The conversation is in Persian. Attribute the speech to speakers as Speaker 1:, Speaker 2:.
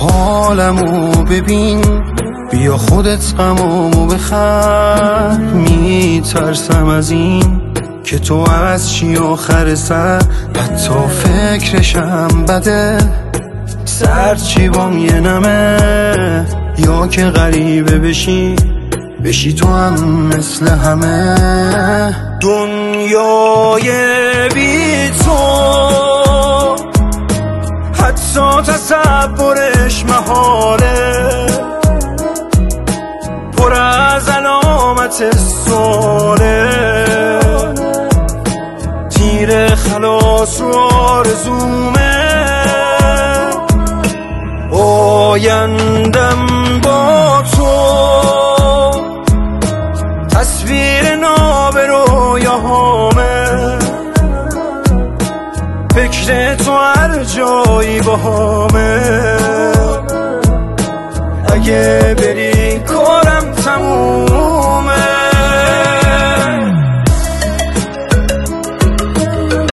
Speaker 1: حالمو ببین. بیا خودت غمامو بخر. میترسم از این که تو از چی آخر سر؟ حتی فکرشم بده. سرچی بام یه نمه؟ یا که غریبه بشی بشی تو هم مثل همه. دنیای حتی تصورش محاله. پر از علامت ساله. تیر خلاص رو آرزومه. آیندم با تو فکر تو هر جایی با همه. اگه بری کارم تموم